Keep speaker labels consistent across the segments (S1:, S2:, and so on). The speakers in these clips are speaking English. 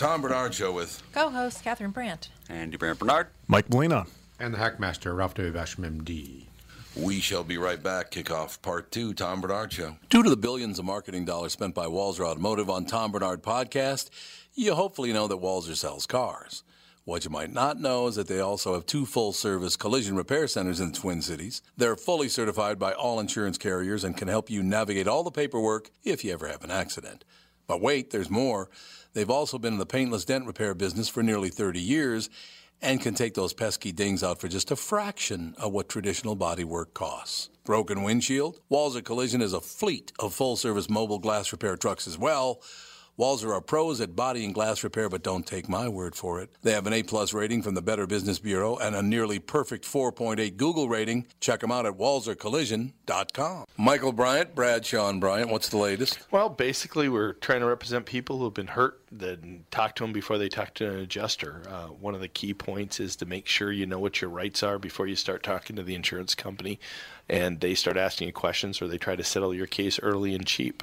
S1: Tom Barnard Show with
S2: Co-host Catherine Brandt.
S3: Andy Brandt Barnard.
S4: Mike Molina.
S5: And the Hackmaster, Ralph W. Basham, MD.
S1: We shall be right back. Kickoff part two, Tom Barnard Show.
S6: Due to the billions of marketing dollars spent by Walser Automotive on Tom Barnard Podcast, you hopefully know that Walser sells cars. What you might not know is that they also have two full service collision repair centers in the Twin Cities. They're fully certified by all insurance carriers and can help you navigate all the paperwork if you ever have an accident. But wait, there's more. They've also been in the paintless dent repair business for nearly 30 years and can take those pesky dings out for just a fraction of what traditional bodywork costs. Broken windshield? walls Walser Collision is a fleet of full service mobile glass repair trucks as well. Walser are pros at body and glass repair, but don't take my word for it. They have an A plus rating from the Better Business Bureau and a nearly perfect 4.8 Google rating. Check them out at walsercollision.com. Michael Bryant, Bradshaw and Bryant, what's the latest?
S7: Well, basically, we're trying to represent people who have been hurt, then talk to them before they talk to an adjuster. Uh, one of the key points is to make sure you know what your rights are before you start talking to the insurance company and they start asking you questions or they try to settle your case early and cheap.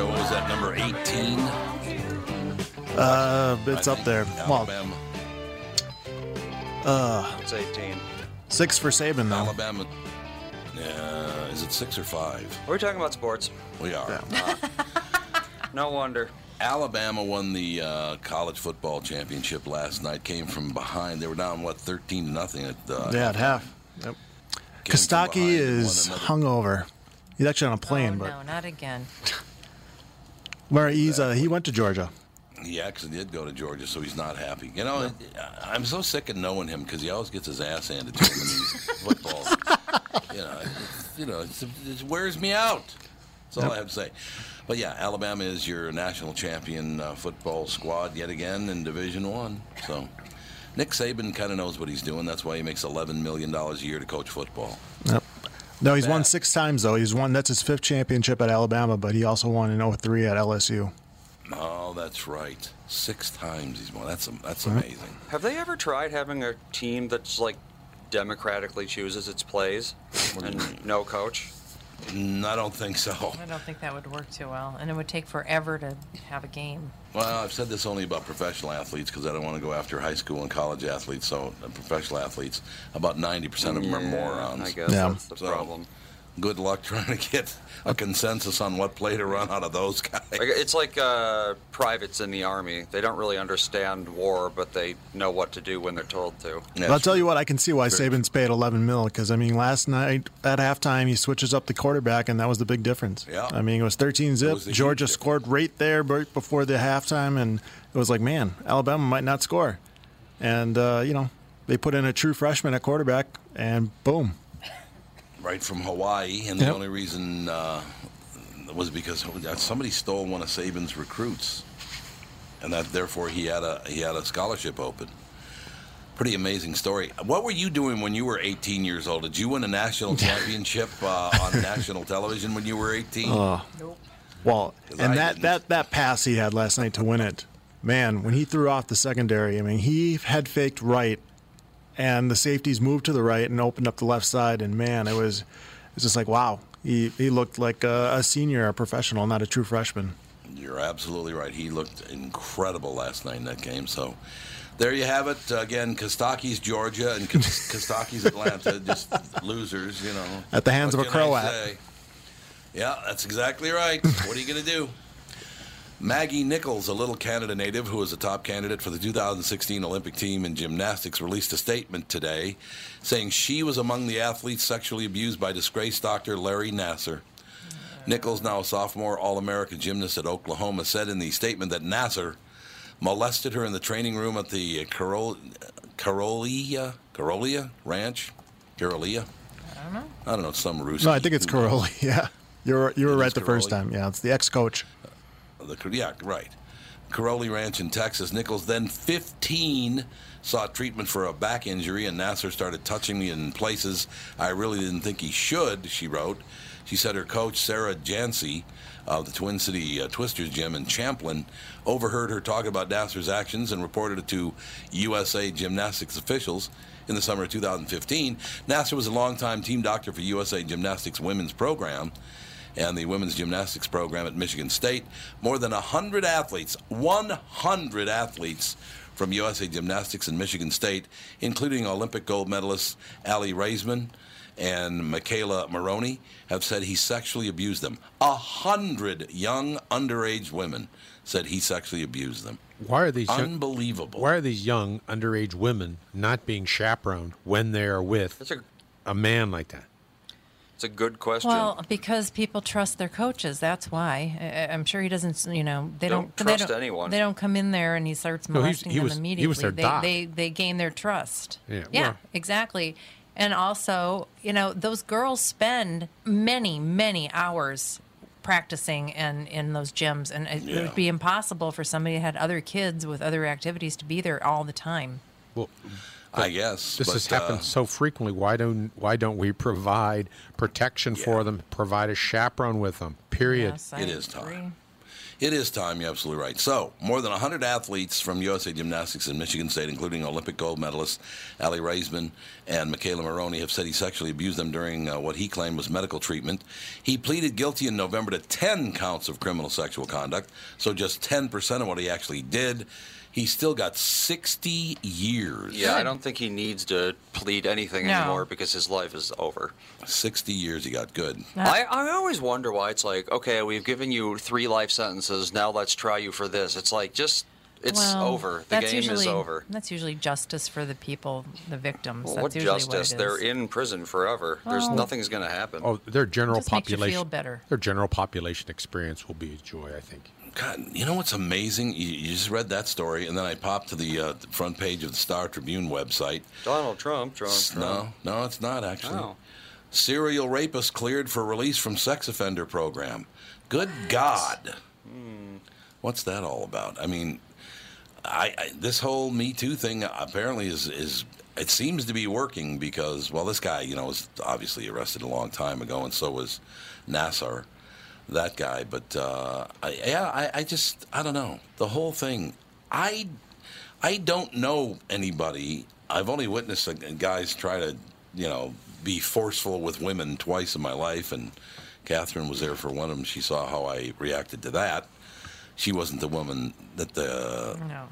S6: Tom Barnard Show. Was that number 18?
S4: Uh, it's
S6: I
S4: up
S6: think
S4: there. Well,
S6: Alabama.
S4: uh,
S3: It's 18.
S4: six for Saban though.
S6: Alabama. Yeah, is it six or five?
S3: We're talking about sports.
S6: We are.
S3: No wonder.
S6: Alabama won the uh, college football championship last night. Came from behind. They were down what thirteen to nothing at. Uh,
S4: Yeah, at half. Yep. Kostaki
S6: behind and won
S4: is hungover. He's actually on a plane,
S2: oh,
S4: but
S2: no, not again.
S4: Where he's uh, he went to Georgia.
S6: He actually did go to Georgia, so he's not happy. You know, I'm so sick of knowing him because he always gets his ass handed to him in these football. You know, it's, you know, it's, it wears me out. That's all I have to say. But yeah, Alabama is your national champion uh, football squad yet again in Division One. So Nick Saban kind of knows what he's doing. That's why he makes 11 million dollars a year to coach football.
S4: Yep. No, he's won six times though. He's won that's his fifth championship at Alabama, but he also won in 03 at LSU.
S6: Oh, that's right. Six times he's won. That's that's amazing.
S3: Have they ever tried having a team that's like democratically chooses its plays and no coach?
S6: Mm, I don't think so.
S2: I don't think that would work too well, and it would take forever to have a game.
S6: Well, I've said this only about professional athletes because I don't want to go after high school and college athletes. So, uh, professional athletes, about 90% of them are
S3: Yeah,
S6: morons.
S3: I guess
S4: Yeah.
S3: that's the
S6: So-
S3: problem.
S6: Good luck trying to get a consensus on what play to run out of those guys.
S3: It's like uh, privates in the army. They don't really understand war, but they know what to do when they're told to.
S4: But I'll tell you what, I can see why
S6: Very
S4: Saban's paid 11 mil because I mean, last night at halftime he switches up the quarterback and that was the big difference.
S6: Yeah.
S4: I mean, it was 13 zip.
S6: was
S4: Georgia scored right there right before the halftime, and it was like, man, Alabama might not score, and uh, you know they put in a true freshman at quarterback, and boom.
S6: Right from Hawaii, and the
S4: Yep.
S6: only reason uh, was because somebody stole one of Saban's recruits, and that therefore he had a he had a scholarship open. Pretty amazing story. What were you doing when you were 18 years old? Did you win a national championship uh, on national television when you were 18?
S4: Well, and
S6: I
S4: that,
S6: didn't.
S4: that that pass he had last night to win it, man, when he threw off the secondary, I mean, he had faked right, and the safeties moved to the right and opened up the left side, and man, it was It's just like wow, he he looked like a, a senior, a professional, not a true freshman.
S6: You're absolutely right. He looked incredible last night in that game. So there you have it. Again, Kostaki's Georgia and Kostaki's Atlanta, just losers, you know.
S4: At the hands
S6: What
S4: of a Croat.
S6: Yeah, that's exactly right. what are you going to do? Maggie Nichols, a little Canada native who was a top candidate for the 2016 Olympic team in gymnastics, released a statement today saying she was among the athletes sexually abused by disgraced doctor Larry Nassar. Nichols, now a sophomore All American gymnast at Oklahoma, said in the statement that Nassar molested her in the training room at the Carol, Carolia, Carolia Ranch. Carolia?
S2: I don't know.
S6: I don't know, some Ruski.
S4: No, I think it's Karolyi. Yeah, you were you were right
S6: is
S4: the first time. Yeah, it's the ex-coach.
S6: The, yeah, right. Karolyi Ranch in Texas. Nichols, then 15, sought treatment for a back injury, and Nassar started touching me in places I really didn't think he should, she wrote. She said her coach, Sarah Jantzi, of the Twin City uh, Twisters Gym in Champlin, overheard her talk about Nassar's actions and reported it to USA Gymnastics officials. In the summer of 2015, Nassar was a longtime team doctor for USA Gymnastics women's program and the women's gymnastics program at Michigan State. More than 100 athletes, 100 athletes from USA Gymnastics and Michigan State, including Olympic gold medalists Aly Raisman and McKayla Maroney, have said he sexually abused them. A hundred young underage women said he sexually abused them.
S5: Why are these young,
S6: Unbelievable.
S5: why are these young underage women not being chaperoned when they are with
S3: a
S5: a man like that?
S3: It's a good question.
S2: Well, because people trust their coaches. That's why. I- I- I'm sure he doesn't. You know, they
S3: Don't
S2: don't, they
S3: trust
S2: don't-
S3: anyone.
S2: They don't come in there and he starts
S5: No, he's-
S2: molesting
S5: he
S2: them
S5: was- he
S2: immediately.
S5: was their
S2: they,
S5: doc.
S2: they they gain their trust.
S5: Yeah,
S2: Yeah.
S5: well-
S2: Exactly. And also, you know, those girls spend many, many hours practicing and in those gyms, and it, it
S6: Yeah.
S2: would be impossible for somebody who had other kids with other activities to be there all the time.
S5: Well,
S6: I guess.
S5: this
S6: but,
S5: has happened
S6: uh,
S5: so frequently. Why don't why don't we provide protection for them? Provide a chaperone with them. Period.
S2: Yes, I
S6: It is time. It is time. You're absolutely right. So, more than 100 athletes from USA Gymnastics and Michigan State, including Olympic gold medalists Aly Raisman and McKayla Maroney, have said he sexually abused them during uh, what he claimed was medical treatment. He pleaded guilty in November to 10 counts of criminal sexual conduct, so just 10% of what he actually did. He still got 60 years.
S3: yeah, I don't think he needs to plead anything
S2: No.
S3: anymore because his life is over.
S6: 60 years he got good.
S3: I, I always wonder why it's like, okay, we've given you three life sentences. Now let's try you for this. It's like just it's
S2: Well,
S3: over. The game
S2: usually,
S3: is over.
S2: That's usually justice for the people, the victims.
S3: Well,
S2: that's
S3: what
S2: usually
S3: justice?
S2: What it
S3: They're in prison forever. There's nothing's going to happen.
S5: Oh, their general
S2: Just makes you feel better.
S5: Their general population experience will be a joy. I think.
S6: God, you know what's amazing? You, you just read that story, and then I popped to the, uh, front page of the Star Tribune website.
S3: Donald Trump, Trump, Trump.
S6: No, no, it's not actually.
S3: Oh.
S6: Serial rapist cleared for release from sex offender program. Good God. What's that all about? I mean, I, I this whole Me Too thing apparently is is it seems to be working because well, this guy you know was obviously arrested a long time ago, and so was Nassar, that guy. But uh, I, yeah, I, I just I don't know the whole thing. I I don't know anybody. I've only witnessed guys try to, you know, be forceful with women twice in my life, and Catherine was there for one of them. She saw how I reacted to that. She wasn't the woman that the
S2: No,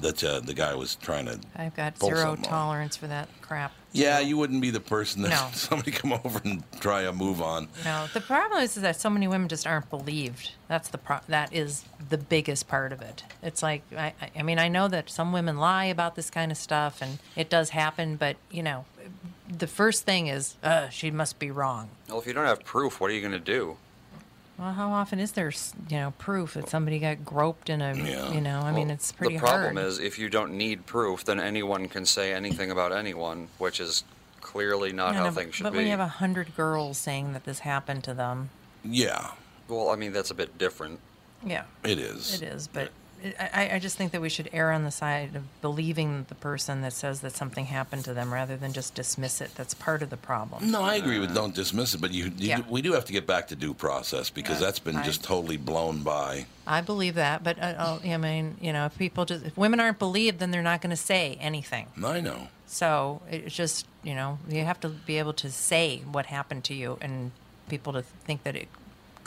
S6: that uh, the guy was trying to.
S2: I've got zero
S6: something on.
S2: tolerance for that crap.
S6: Yeah, you wouldn't be the person that
S2: No.
S6: somebody come over and try a move on.
S2: No, the problem is, that so many women just aren't believed. That's the pro- that is the biggest part of it. It's like I, I- I mean, I know that some women lie about this kind of stuff, and it does happen. But you know, the first thing is, uh, she must be wrong.
S3: Well, if you don't have proof, what are you going to do?
S2: Well, how often is there, you know, proof that somebody got groped in a,
S6: Yeah.
S2: you know? I mean, it's pretty hard.
S3: The problem
S2: hard.
S3: is, if you don't need proof, then anyone can say anything about anyone, which is clearly not
S2: Yeah,
S3: how
S2: no,
S3: things should
S2: but
S3: be.
S2: when you have a hundred girls saying that this happened to them,
S6: Yeah,
S3: well, I mean, that's a bit different.
S2: yeah,
S6: it is.
S2: it is. But I, I just think that we should err on the side of believing the person that says that something happened to them rather than just dismiss it. That's part of the problem.
S6: No, I agree with don't dismiss it, but you, you
S2: Yeah.
S6: we do have to get back to due process because that's been
S2: I-
S6: just totally blown by.
S2: I believe that, but uh, uh, I mean, you know, if people just if women aren't believed, then they're not going to say anything.
S6: I know.
S2: So it's just you know you have to be able to say what happened to you and people to think that it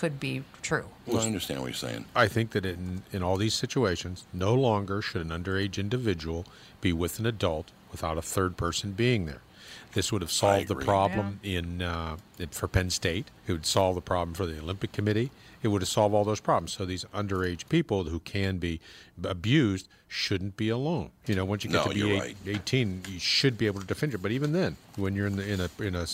S2: could be true.
S6: Well, I understand what you're saying.
S5: I think that in, in all these situations, no longer should an underage individual be with an adult without a third person being there. This would have solved the
S6: agree.
S5: problem in, uh, for Penn State. It would solve the problem for the Olympic Committee. It would have solved all those problems. So these underage people who can be abused shouldn't be alone. You know, once you get
S6: No,
S5: to be eight,
S6: right.
S5: 18, you should be able to defend it. But even then, when you're in the, in a in a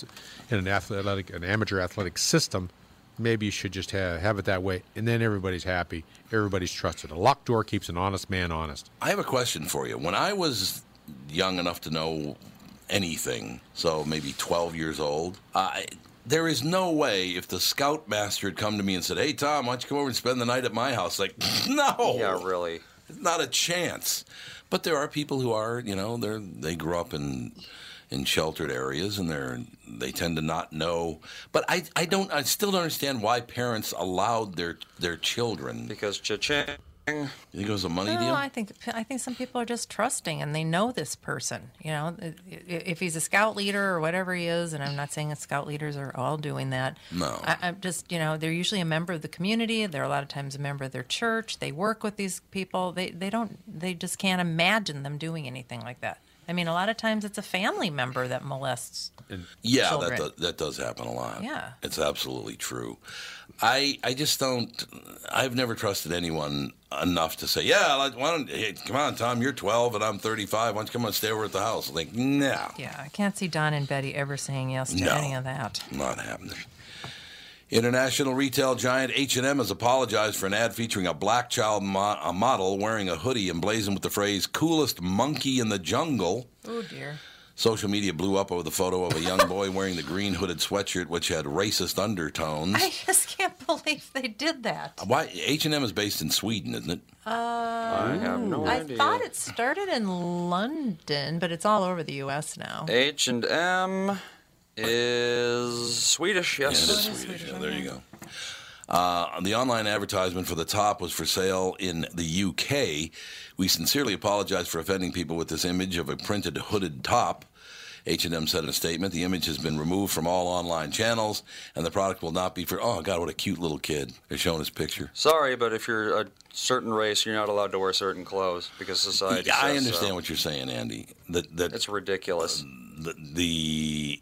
S5: in an athletic an amateur athletic system, maybe you should just have, have it that way, and then everybody's happy, everybody's trusted. A locked door keeps an honest man honest.
S6: I have a question for you. When I was young enough to know anything, so maybe 12 years old, I, there is no way if the scoutmaster had come to me and said, "Hey Tom, why don't you come over and spend the night at my house?" Like, no,
S3: Yeah, really.
S6: not a chance. But there are people who are, you know, they are they grew up in in sheltered areas and they're they tend to not know. But I I don't I still don't understand why parents allowed their their children.
S3: Because cha-ching.
S6: You think it was a money
S2: No,
S6: deal?
S2: I think I think some people are just trusting and they know this person. You know, I- i- if he's a scout leader or whatever he is, and I'm not saying that scout leaders are all doing that.
S6: No.
S2: I, I'm just you know they're usually a member of the community. They're a lot of times a member of their church. They work with these people. They they don't they just can't imagine them doing anything like that. I mean, a lot of times it's a family member that molests.
S6: Yeah,
S2: children.
S6: that does, that does happen a lot.
S2: Yeah.
S6: it's absolutely true. I I just don't. I've never trusted anyone enough to say, yeah, why don't hey, come on, Tom? You're 12 and I'm 35. Why don't you come on stay over at the house? Like, no,
S2: Yeah, I can't see Don and Betty ever saying yes to
S6: No.
S2: any of that.
S6: not happening. International retail giant H&M has apologized for an ad featuring a black child mo- a model wearing a hoodie emblazoned with the phrase "coolest monkey in the jungle."
S2: Oh dear.
S6: Social media blew up over the photo of a young boy wearing the green hooded sweatshirt, which had racist undertones.
S2: I just can't believe they did that.
S6: Why H and M is based in Sweden, isn't it? Oh.
S3: I have no
S2: I
S3: idea.
S2: thought it started in London, but it's all over the U.S. now.
S3: H and M is Swedish.
S6: Yeah, it
S3: Yes.
S6: Swedish. Yeah, there you go. Uh, the online advertisement for the top was for sale in the UK. We sincerely apologize for offending people with this image of a printed hooded top. H&M said in a statement, the image has been removed from all online channels, and the product will not be for. Oh God, what a cute little kid! They're showing his picture.
S3: Sorry, but if you're a certain race, you're not allowed to wear certain clothes because society.
S6: Yeah, I
S3: says
S6: understand
S3: so.
S6: what you're saying, Andy. That that
S3: It's ridiculous.
S6: the, the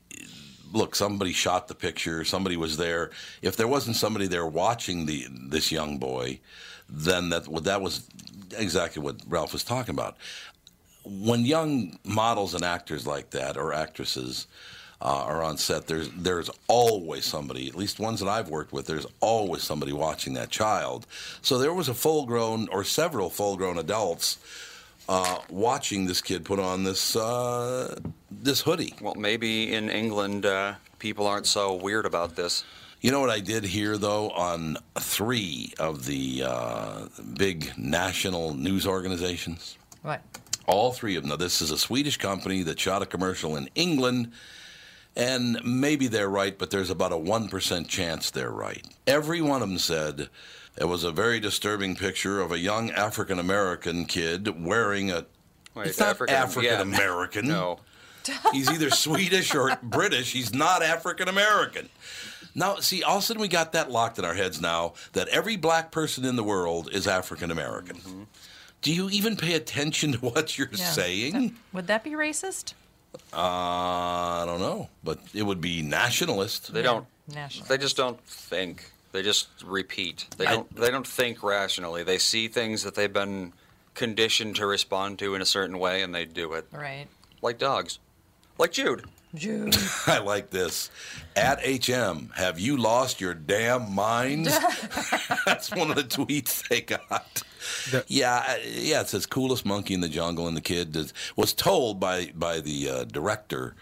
S6: look somebody shot the picture somebody was there. If there wasn't somebody there watching the this young boy then that that was exactly what Ralph was talking about. When young models and actors like that or actresses uh, are on set there's there's always somebody at least ones that I've worked with there's always somebody watching that child. So there was a full grown or several full grown adults uh, watching this kid put on this uh, this hoodie
S3: Well, maybe in England, uh, people aren't so weird about this.
S6: You know what I did hear though on three of the uh, big national news organizations.
S2: What?
S6: All three of them. Now this is a Swedish company that shot a commercial in England, and maybe they're right, but there's about a one percent chance they're right. Every one of them said it was a very disturbing picture of a young African American kid wearing a.
S3: Wait,
S6: it's not
S3: African-
S6: African
S3: yeah.
S6: American.
S3: No.
S6: He's either Swedish or British. He's not African American. Now, see, all of a sudden we got that locked in our heads now that every black person in the world is African American.
S3: Mm-hmm.
S6: Do you even pay attention to what you're
S2: Yeah.
S6: saying?
S2: Would that be racist?
S6: Uh, I don't know, but it would be nationalist.
S3: They don't.
S2: National.
S3: They just don't think. They just repeat. They don't. They don't think rationally. They see things that they've been conditioned to respond to in a certain way, and they do it.
S2: Right.
S3: Like dogs. Like Jude.
S2: Jude.
S6: I like this. At HM, have you lost your damn minds? That's one of the tweets they got.
S5: The-
S6: yeah, uh, yeah. It says coolest monkey in the jungle, and the kid is- was told by by the uh, director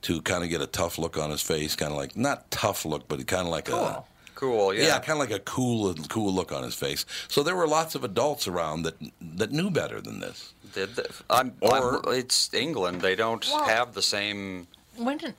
S6: to kind of get a tough look on his face, kind of like not tough look, but kind of like a
S2: Cool.
S3: Cool, yeah.
S6: Yeah, kind of like a cool, cool look on his face. So there were lots of adults around that that knew better than this.
S3: Did the, I'm,
S6: Or-
S3: I'm, it's England. They don't have the same
S2: When did,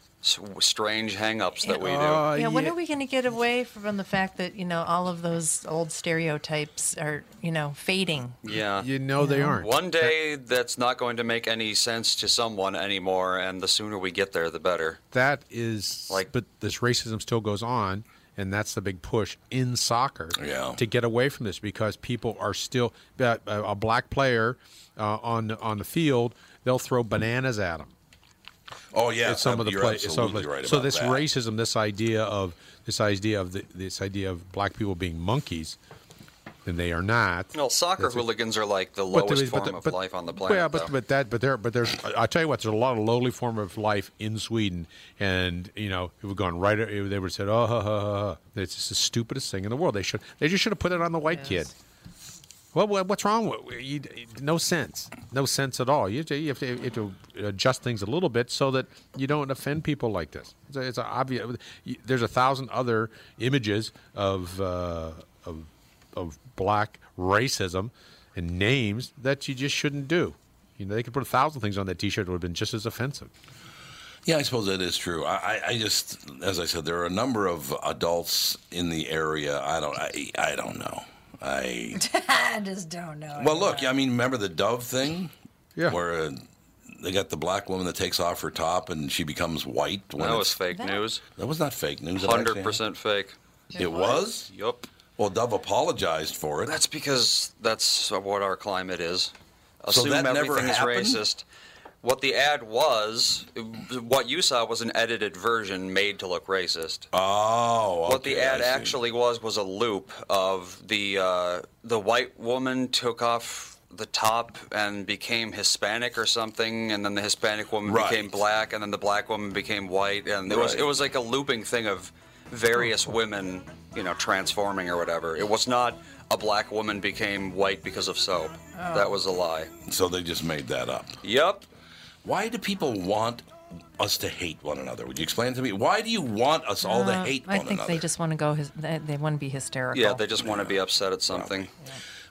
S3: strange hang-ups that we do.
S5: Uh,
S2: yeah, when
S5: yeah.
S2: are we going to get away from the fact that you know all of those old stereotypes are you know fading?
S3: yeah.
S5: You know they aren't.
S3: One day that's not going to make any sense to someone anymore, and the sooner we get there, the better.
S5: that is
S3: Like-
S5: but this racism still goes on and that's the big push in soccer
S6: Yeah.
S5: to get away from this because people are still a, a black player uh, on on the field they'll throw bananas at him
S6: Oh yeah,
S5: some of the play
S6: absolutely right
S5: so this
S6: that.
S5: racism this idea of this idea of the, this idea of black people being monkeys and they are not
S3: Well, soccer
S5: That's a-
S3: hooligans are like the
S5: But there
S3: lowest
S5: is- but
S3: form
S5: the-
S3: of
S5: but-
S3: life on the planet.
S5: Yeah, but
S3: though.
S5: but that but there but there's I tell you what, there's a lot of lowly form of life in Sweden, and you know it would gone right. They would have said, oh, ha, ha, ha, ha. it's just the stupidest thing in the world. They should they just should have put it on the white kid. Well, what- what's wrong with you, no sense, no sense at all. You have, to, you, have to, you have to adjust things a little bit so that you don't offend people like this. It's, a, it's a obvious. There's a thousand other images of uh, of of black racism and names that you just shouldn't do. You know, they could put a thousand things on that T-shirt that would have been just as offensive.
S6: Yeah, I suppose that is true. I, I, I just, as I said, there are a number of adults in the area. I don't, I, I don't know. I
S2: I just don't know.
S6: well, look. I mean, remember the Dove thing?
S5: Yeah.
S6: Where uh, they got the black woman that takes off her top and she becomes white. When
S3: that was fake
S2: That-
S3: news.
S6: That was not fake news.
S3: Hundred percent fake.
S6: happened. It was.
S3: Yup.
S6: Well, Dove apologized for it.
S3: That's because that's what our climate is.
S6: So
S3: Assume
S6: that never happened?
S3: racist. What the ad was, what you saw was an edited version made to look racist.
S6: oh,
S3: what the ad actually was was a loop of the uh, the white woman took off the top and became Hispanic or something, and then the Hispanic woman
S6: Right.
S3: became black, and then the black woman became white, and it was it was like a looping thing of various women, you know, transforming or whatever. It was not a black woman became white because of soap. That was a lie.
S6: So they just made that up.
S3: Yep.
S6: Why do people want us to hate one another? Would you explain to me? Why do you want us all to
S2: Uh,
S6: hate
S2: I
S6: one
S2: think
S6: another?
S2: they just want to go. His, they, they want to be hysterical.
S3: Yeah, they just want to be upset at something.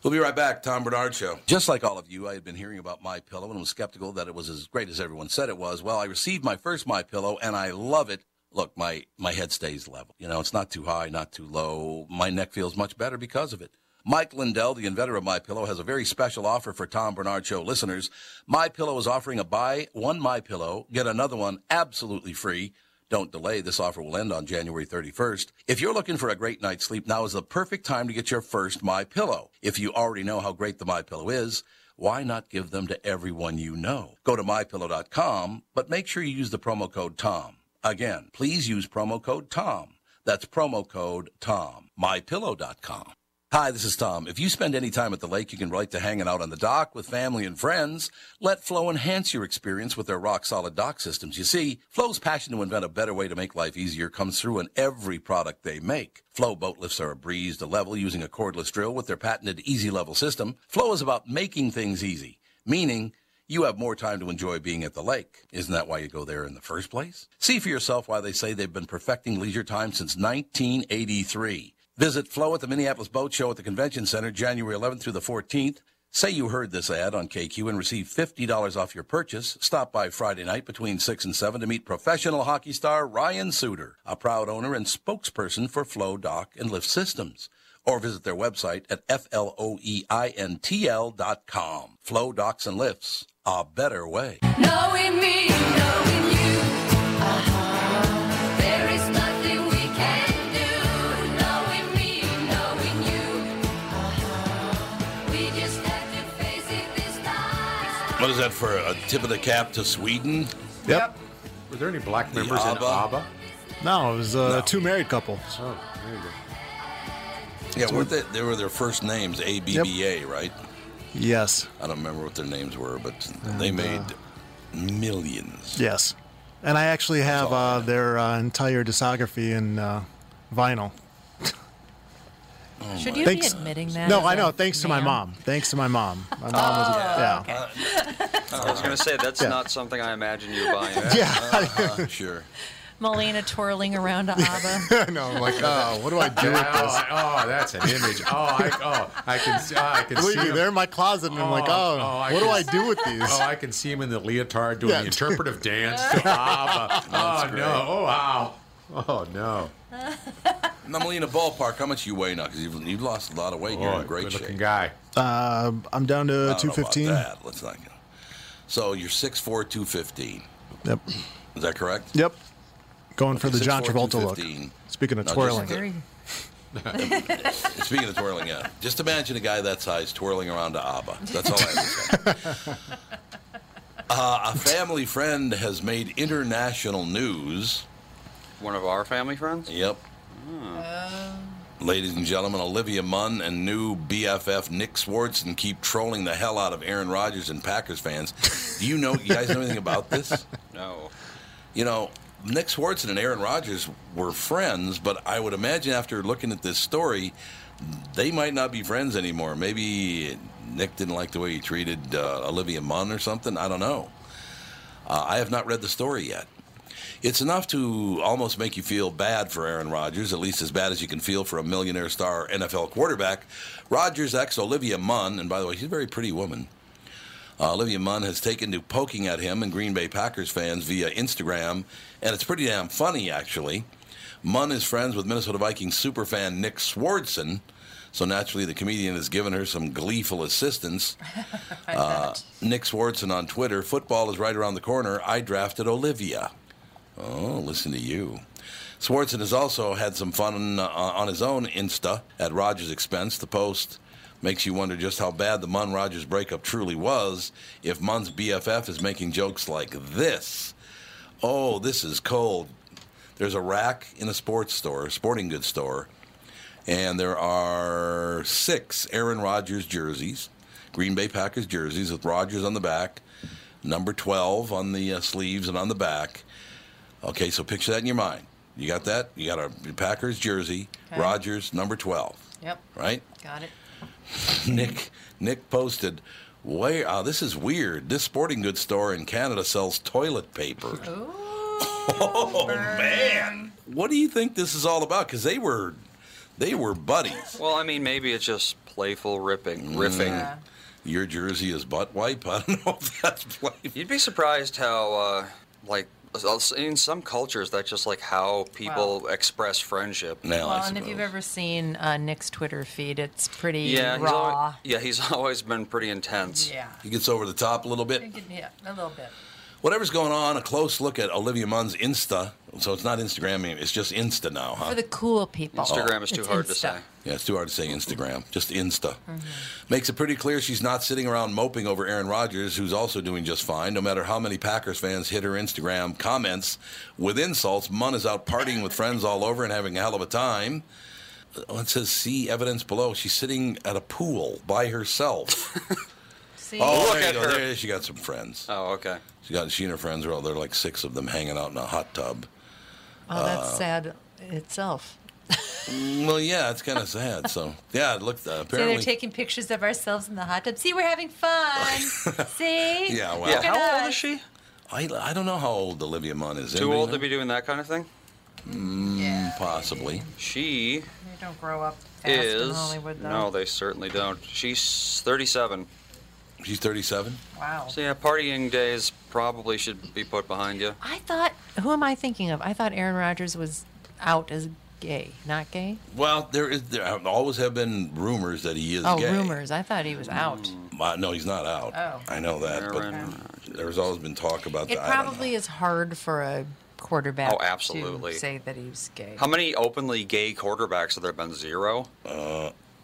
S6: We'll be right back. Tom Barnard Show. Just like all of you, I had been hearing about My Pillow and was skeptical that it was as great as everyone said it was. Well, I received my first My Pillow and I love it. Look, my my head stays level. You know, it's not too high, not too low. My neck feels much better because of it. Mike Lindell, the inventor of My Pillow, has a very special offer for Tom Barnard Show listeners. My Pillow is offering a buy one My Pillow, get another one absolutely free. Don't delay. This offer will end on January 31st. If you're looking for a great night's sleep, now is the perfect time to get your first My Pillow. If you already know how great the My Pillow is, why not give them to everyone you know? Go to mypillow.com, but make sure you use the promo code TOM. Again, please use promo code TOM. That's promo code TOM. mypillow.com. Hi, this is Tom. If you spend any time at the lake, you can relate to hanging out on the dock with family and friends. Let Floe enhance your experience with their rock solid dock systems. You see, Floe's passion to invent a better way to make life easier comes through in every product they make. Floe boat lifts are a breeze to level using a cordless drill with their patented Easy Level system. Floe is about making things easy, meaning you have more time to enjoy being at the lake. Isn't that why you go there in the first place? See for yourself why they say they've been perfecting leisure time since 1983. Visit Floe at the Minneapolis Boat Show at the Convention Center January 11th through the 14th. Say you heard this ad on KQ and receive $50 off your purchase. Stop by Friday night between 6 and 7 to meet professional hockey star Ryan Suter, a proud owner and spokesperson for Floe Dock and Lift Systems. Or visit their website at E F-L-O-E-I-N-T-L dot com. Floe Docks and Lifts, a better way.
S8: Knowing me, knowing you. Uh-huh. There is nothing we can do. Knowing me, knowing you. Uh-huh. We just have to face it this time.
S6: What is that for a tip of the cap to Sweden?
S4: Yep.
S5: Were there any black members in
S6: ABBA?
S5: ABBA?
S4: No, it was uh,
S6: No.
S4: two married couples.
S5: Oh, there you go.
S6: Yeah, weren't they, they were their first names, A-B-B-A, right?
S4: Yes.
S6: I don't remember what their names were, but they made millions.
S4: Yes. And I actually have
S6: all I
S4: uh, their uh, entire discography in uh, vinyl.
S2: Should you
S4: Thanks.
S2: be admitting that?
S4: No, I know. Thanks to my mom. Thanks to my mom. My mom was, yeah.
S3: I was going to say that's
S4: Yeah.
S3: not something I imagine you buying.
S4: Yeah.
S6: Uh, sure.
S2: Molina twirling around to ABBA.
S4: no, I'm like, oh, what do I do with
S5: oh,
S4: this?
S5: oh, that's an image. Oh, I, oh, I can, see- oh, I can
S4: Believe
S5: see
S4: me,
S5: him.
S4: they're in my closet, and I'm like,
S5: Oh,
S4: oh,
S5: oh, I
S4: what do I do with these?
S5: Oh, I can see him in the leotard doing
S4: Yeah.
S5: the interpretive dance to ABBA. Oh no! Oh wow! Oh no!
S6: Now, Molina, ballpark, how much you weigh now? Because you've, you've lost a lot of weight. You're
S5: Oh,
S6: in great
S5: good-looking
S6: shape.
S5: guy.
S4: Uh, I'm down to
S6: I don't know about
S4: 215.
S6: that. Let's not go. So you're 6'4", 215.
S4: Yep,
S6: Is that correct?
S4: yep. Going for the John Travolta look. Speaking of
S6: Now, just
S4: twirling,
S6: Speaking of twirling, yeah. Just imagine a guy that size twirling around to ABBA. That's all I have to say. Uh, a family friend has made international news.
S3: One of our family friends.
S6: Yep. Ladies and gentlemen, Olivia Munn and new BFF Nick Swardson keep trolling the hell out of Aaron Rodgers and Packers fans. Do you know, you guys know anything about this?
S3: No.
S6: You know, Nick Swardson and Aaron Rodgers were friends, but I would imagine after looking at this story, they might not be friends anymore. Maybe Nick didn't like the way he treated uh, Olivia Munn or something. I don't know. Uh, I have not read the story yet. It's enough to almost make you feel bad for Aaron Rodgers, at least as bad as you can feel for a millionaire star NFL quarterback. Rodgers' ex Olivia Munn, and by the way, she's a very pretty woman. Uh, Olivia Munn has taken to poking at him and Green Bay Packers fans via Instagram, and it's pretty damn funny, actually. Munn is friends with Minnesota Vikings superfan Nick Swardson, so naturally the comedian has given her some gleeful assistance. Uh, Nick Swardson on Twitter, football is right around the corner. I drafted Olivia. Oh, listen to you. Swardson has also had some fun uh, on his own Insta at Rodgers' expense. The post makes you wonder just how bad the Munn Rodgers breakup truly was if Munn's BFF is making jokes like this. Oh, this is cold. There's a rack in a sports store, a sporting goods store, and there are six Aaron Rodgers jerseys, Green Bay Packers jerseys with Rodgers on the back, number 12 on the uh, sleeves and on the back. Okay, so picture that in your mind. You got that? You got a Packers jersey,
S2: Okay.
S6: Rodgers number 12,
S2: yep,
S6: right?
S2: got it.
S6: Nick Nick posted, "Where? Oh, this is weird. This sporting goods store in Canada sells toilet paper." oh man, what do you think this is all about? Because they were they were buddies.
S3: Well, I mean, maybe it's just playful ripping, riffing.
S2: Yeah.
S6: Your jersey is butt wipe. I don't know if that's playful.
S3: You'd be surprised how, uh, like, in some cultures, that's just like how people express friendship.
S6: Now,
S2: Well,
S6: I
S2: and if you've ever seen uh, Nick's Twitter feed, it's pretty
S3: Yeah, he's
S2: raw.
S3: always, yeah, he's always been pretty intense.
S2: Yeah.
S6: he gets over the top a little bit.
S2: Yeah, a little bit.
S6: Whatever's going on, a close look at Olivia Munn's Insta. So it's not Instagram, it's just Insta now, huh?
S2: For the cool people.
S3: Instagram is too
S2: It's
S3: hard to say.
S6: Yeah, it's too hard to say Instagram. Just Insta. Makes it pretty clear she's not sitting around moping over Aaron Rodgers, who's also doing just fine. No matter how many Packers fans hit her Instagram comments with insults, Munn is out partying with friends all over and having a hell of a time. Uh, oh, it says, see evidence below. She's sitting at a pool by herself.
S2: See?
S6: oh,
S3: Look
S6: there you
S3: at
S6: go.
S3: her.
S6: There, she got some friends.
S3: Oh, okay.
S6: She got she and her friends are all there, like six of them hanging out in a hot tub.
S2: oh, that's uh, sad itself.
S6: Well, yeah, it's kind of sad. So, yeah, it looked uh,
S2: See, they're taking pictures of ourselves in the hot tub. See, we're having fun. See?
S6: yeah, well,
S3: Yeah,
S2: Look at
S3: how old is she?
S6: I, I don't know how old Olivia Munn is.
S3: Too
S6: Anybody
S3: old
S6: know?
S3: to be doing that kind of thing?
S2: Yeah.
S6: Possibly.
S3: She
S2: They don't grow up fast in
S3: is.
S2: Hollywood, though.
S3: No, they certainly don't. She's 37.
S6: She's 37.
S2: Wow.
S3: So, yeah, partying days probably should be put behind you.
S2: I thought, who am I thinking of? I thought Aaron Rodgers was out as gay, not gay.
S6: Well, there is there always have been rumors that he is
S2: Oh,
S6: gay.
S2: rumors. I thought he was out.
S6: Uh, no, he's not out.
S2: Oh.
S6: I know that,
S3: Aaron
S6: but there's always been talk about
S2: It
S6: that. I don't
S2: probably
S6: know.
S2: is hard for a quarterback
S3: Oh, absolutely.
S2: to say that he's gay.
S3: How many openly gay quarterbacks have there been? Zero?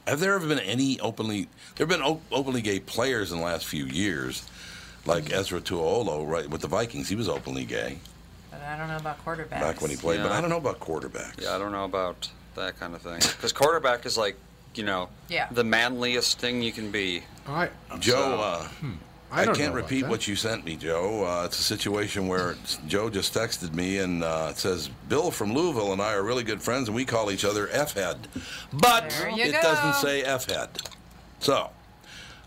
S6: Have there ever been any openly? There have been op- openly gay players in the last few years, like Esera Tuaolo, right with the Vikings. He was openly gay
S2: But I don't know about quarterbacks.
S6: back when he played, but I don't know about quarterbacks.
S3: Yeah, I don't know about that kind of thing. Because quarterback is like, you know,
S2: Yeah.
S3: the manliest thing you can be.
S5: I,
S6: Joe, uh,
S5: I,
S6: I,
S5: don't
S6: can't
S5: about
S6: repeat
S5: that.
S6: what you sent me, Joe. Uh, it's a situation where Joe just texted me and uh, it says, Bill from Louisville and I are really good friends and we call each other F head. But
S2: There you
S6: it
S2: go.
S6: doesn't say F head. So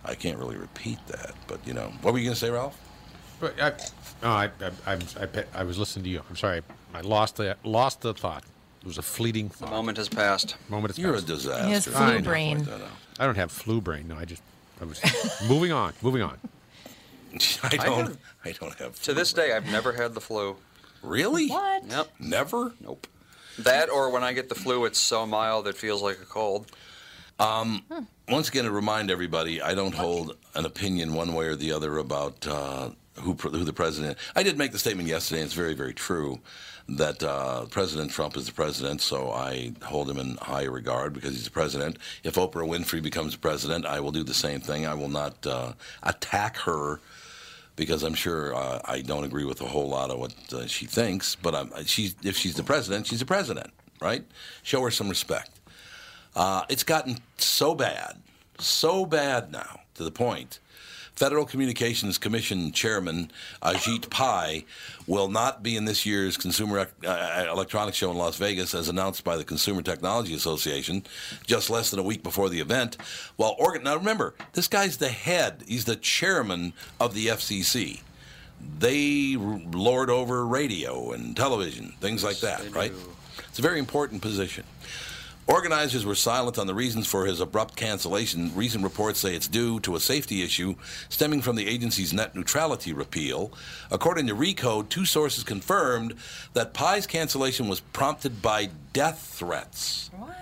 S6: I can't really repeat that. But, you know, what were you going to say, Ralph?
S5: But I, no, I, I, I, I, I was listening to you. I'm sorry. I lost the lost the thought. It was a fleeting
S3: The moment has passed.
S5: Moment is
S6: You're a disaster.
S2: He has flu
S6: I
S2: brain.
S6: Point that.
S5: I don't have flu brain. No, I just I was moving on. Moving on.
S6: I don't.
S3: have-
S6: I, don't have.
S3: To this day, I've never had the flu.
S6: really?
S2: What?
S3: Yep.
S6: Never.
S3: Nope. That or when I get the flu, it's so mild it feels like a cold. Um.
S6: Once again, to remind everybody, I don't hold an opinion one way or the other about uh, who who the president. I did make the statement yesterday, and it's very very true that uh, President Trump is the president. So I hold him in high regard because he's the president. If Oprah Winfrey becomes president, I will do the same thing. I will not uh, attack her because I'm sure uh, I don't agree with a whole lot of what uh, she thinks. But I'm, she's, if she's the president, she's the president, right? Show her some respect. Uh, it's gotten so bad, so bad now, to the point. Federal Communications Commission Chairman Ajit Pai will not be in this year's Consumer uh, Electronics Show in Las Vegas, as announced by the Consumer Technology Association just less than a week before the event. Well, organ- now remember, this guy's the head, he's the chairman of the FCC. They lord over radio and television, things like that,
S3: they
S6: right?
S3: do.
S6: It's a very important position. Organizers were silent on the reasons for his abrupt cancellation. Recent reports say it's due to a safety issue stemming from the agency's net neutrality repeal. According to Recode, two sources confirmed that Pai's cancellation was prompted by death threats.
S2: What?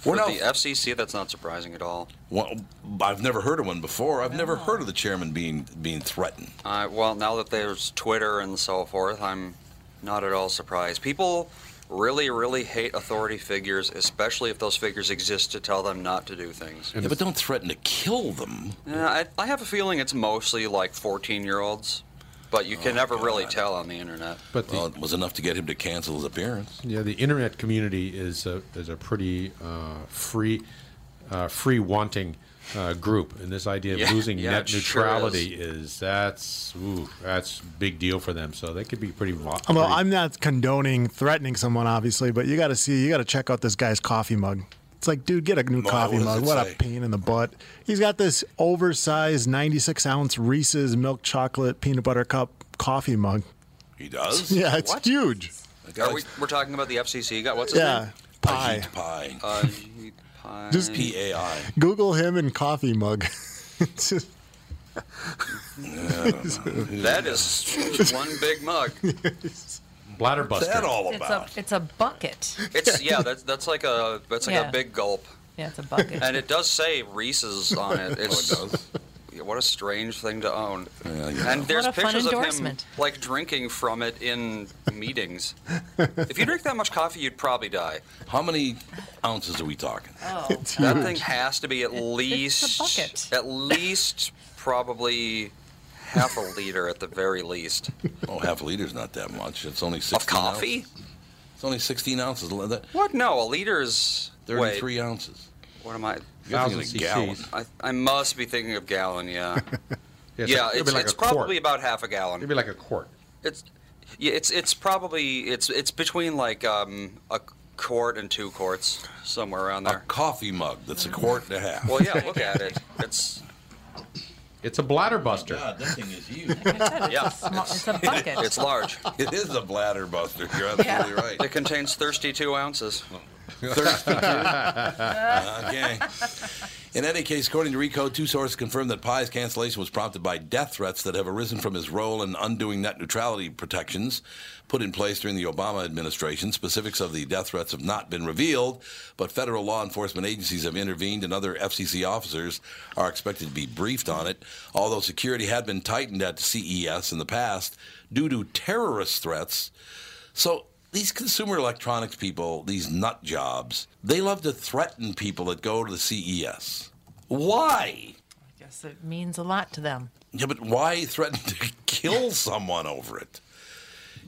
S3: For
S6: We're now-
S3: the FCC, that's not surprising at all.
S6: Well, I've never heard of one before. I've never heard of the chairman being being threatened.
S3: Uh, well, now that there's Twitter and so forth, I'm not at all surprised. People really, really hate authority figures, especially if those figures exist to tell them not to do things.
S6: Yeah, but don't threaten to kill them.
S3: Yeah, I, I have a feeling it's mostly like 14 year olds, but you can never really tell on the internet.
S5: But the,
S6: Well, it was enough to get him to cancel his appearance.
S5: yeah, the internet community is a, is a pretty uh, free, uh, free wanting uh, group, and this idea of
S3: Yeah,
S5: losing
S3: yeah,
S5: net
S3: it sure
S5: neutrality is. that's ooh, that's big deal for them. So they could be pretty.
S4: Well,
S5: pretty-
S4: I'm not condoning threatening someone, obviously, but you got to see, you got to check out this guy's coffee mug. It's like, dude, get a new
S6: Well,
S4: coffee
S6: what
S4: mug. What
S6: say?
S4: a pain in the butt. He's got this oversized 96 ounce Reese's milk chocolate peanut butter cup coffee mug.
S6: He does.
S4: Yeah, it's
S3: What?
S4: huge.
S3: Are we, we're talking about the FCC. Got what's his
S4: Yeah,
S3: name?
S4: Pai.
S6: Ajit Pai.
S3: Uh, he- Pai-
S4: Just
S6: P A I.
S4: Google him and coffee mug. It's just-
S3: that is one big mug.
S5: bladder buster.
S6: What's that all
S2: It's
S6: about?
S2: a it's a bucket.
S3: It's yeah, that's that's like a that's like
S2: Yeah.
S3: a big gulp,
S2: Yeah, it's a bucket.
S3: and it does say Reese's on it. It's,
S6: Oh, it does?
S3: Yeah, What a strange thing to own.
S6: Yeah, you
S3: And there's
S2: What a fun
S3: pictures of him like drinking from it in meetings. if you drink that much coffee, you'd probably die.
S6: How many ounces are we talking? Oh.
S4: it's
S3: That
S4: huge.
S3: thing has to be at least
S2: bucket.
S3: at least probably half a liter at the very least
S6: Oh, half a liter's not that much. It's only 16
S3: of coffee.
S6: Ounces. It's only 16 ounces.
S3: What? No, a liter is wait.
S6: 33 ounces.
S3: What am I?
S6: You're thinking
S5: Thousand
S6: a gallon.
S5: cc's.
S3: I, I must be thinking of gallon. Yeah,
S5: it's
S3: yeah.
S5: like,
S3: it's
S5: like
S3: it's
S5: a quart.
S3: probably about half a gallon.
S5: Maybe like a quart.
S3: It's yeah. It's it's probably it's it's between like um, a quart and two quarts somewhere around there.
S6: A coffee mug that's a quart and a half.
S3: Well, yeah. Look at it. It's
S5: It's a bladder buster.
S6: God, that thing is huge.
S3: yeah.
S2: Small- it's a bucket.
S3: It's large.
S6: it is a bladder buster. You're absolutely right.
S3: It contains 32 ounces.
S6: Okay. In any case, according to Recode, two sources confirmed that Pai's cancellation was prompted by death threats that have arisen from his role in undoing net neutrality protections put in place during the Obama administration. Specifics of the death threats have not been revealed, but federal law enforcement agencies have intervened and other FCC officers are expected to be briefed on it. Although security had been tightened at CES in the past due to terrorist threats, so these consumer electronics people, these nut jobs, they love to threaten people that go to the CES. Why?
S2: I guess it means a lot to them.
S6: Yeah, but why threaten to kill someone over it?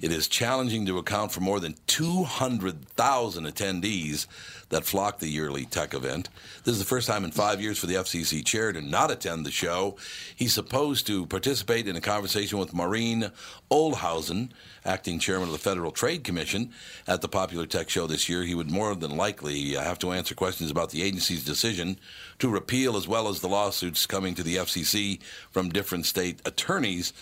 S6: It is challenging to account for more than 200,000 attendees that flock the yearly tech event. This is the first time in five years for the FCC chair to not attend the show. He's supposed to participate in a conversation with Maureen Ohlhausen, acting chairman of the Federal Trade Commission, at the popular tech show this year. He would more than likely uh, have to answer questions about the agency's decision to repeal, as well as the lawsuits coming to the FCC from different state attorneys.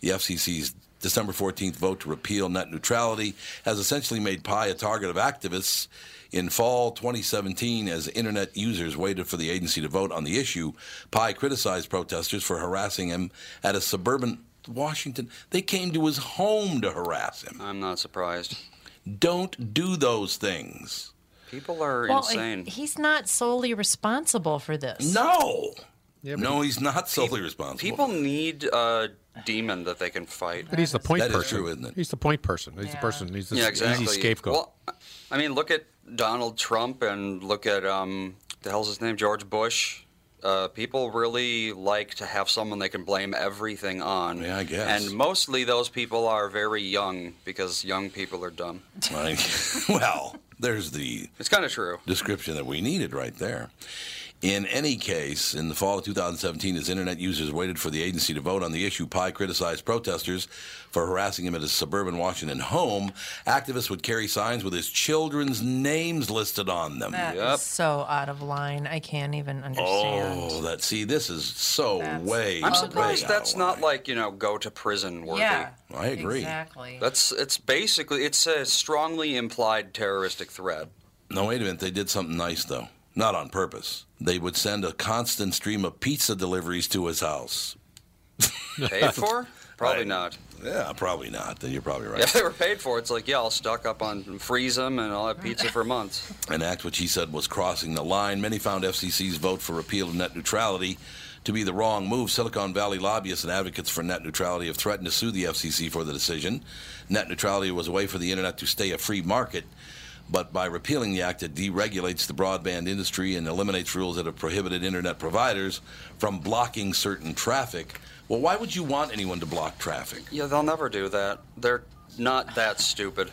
S6: The FCC's December 14th vote to repeal net neutrality has essentially made Pai a target of activists. In fall 2017, as internet users waited for the agency to vote on the issue, Pai criticized protesters for harassing him at a suburban Washington. They came to his home to harass him.
S3: I'm not surprised.
S6: Don't do those things.
S3: People are
S2: Well,
S3: insane.
S2: he's not solely responsible for this.
S6: No.
S5: Yeah,
S6: No, he's not solely responsible.
S3: People need a demon that they can fight.
S5: But he's the point
S6: That is
S5: person.
S6: true, isn't it?
S5: He's the point person. He's the person. He's the
S3: yeah, exactly.
S5: easy scapegoat.
S3: Well, I mean, look at Donald Trump and look at um, the hell's his name, George Bush. Uh, people really like to have someone they can blame everything on.
S6: Yeah, I guess.
S3: And mostly those people are very young because young people are dumb.
S6: I- well, there's the
S3: It's kind of true.
S6: description that we needed right there. In any case, in the fall of 2017, as internet users waited for the agency to vote on the issue, Pai criticized protesters for harassing him at his suburban Washington home. Activists would carry signs with his children's names listed on them.
S2: That is
S3: Yep.
S2: so out of line. I can't even understand.
S6: Oh, that see, this is so
S2: That's
S6: way.
S3: I'm surprised
S6: way
S3: that's
S6: out
S3: not like, you know, go to prison worthy.
S2: yeah,
S6: I agree.
S2: Exactly.
S3: That's it's basically it's a strongly implied terroristic threat.
S6: No, wait a minute. They did something nice though. Not on purpose. They would send a constant stream of pizza deliveries to his house.
S3: Paid for? Probably
S6: Right.
S3: not.
S6: Yeah, probably not. Then you're probably right.
S3: If they were paid for, it's like, yeah, I'll stock up on freeze them and I'll have pizza for months.
S6: An act which he said was crossing the line. Many found FCC's vote for repeal of net neutrality to be the wrong move. Silicon Valley lobbyists and advocates for net neutrality have threatened to sue the FCC for the decision. Net neutrality was a way for the internet to stay a free market, but by repealing the act, it deregulates the broadband industry and eliminates rules that have prohibited internet providers from blocking certain traffic. Well, why would you want anyone to block traffic?
S3: Yeah, they'll never do that. They're not that stupid.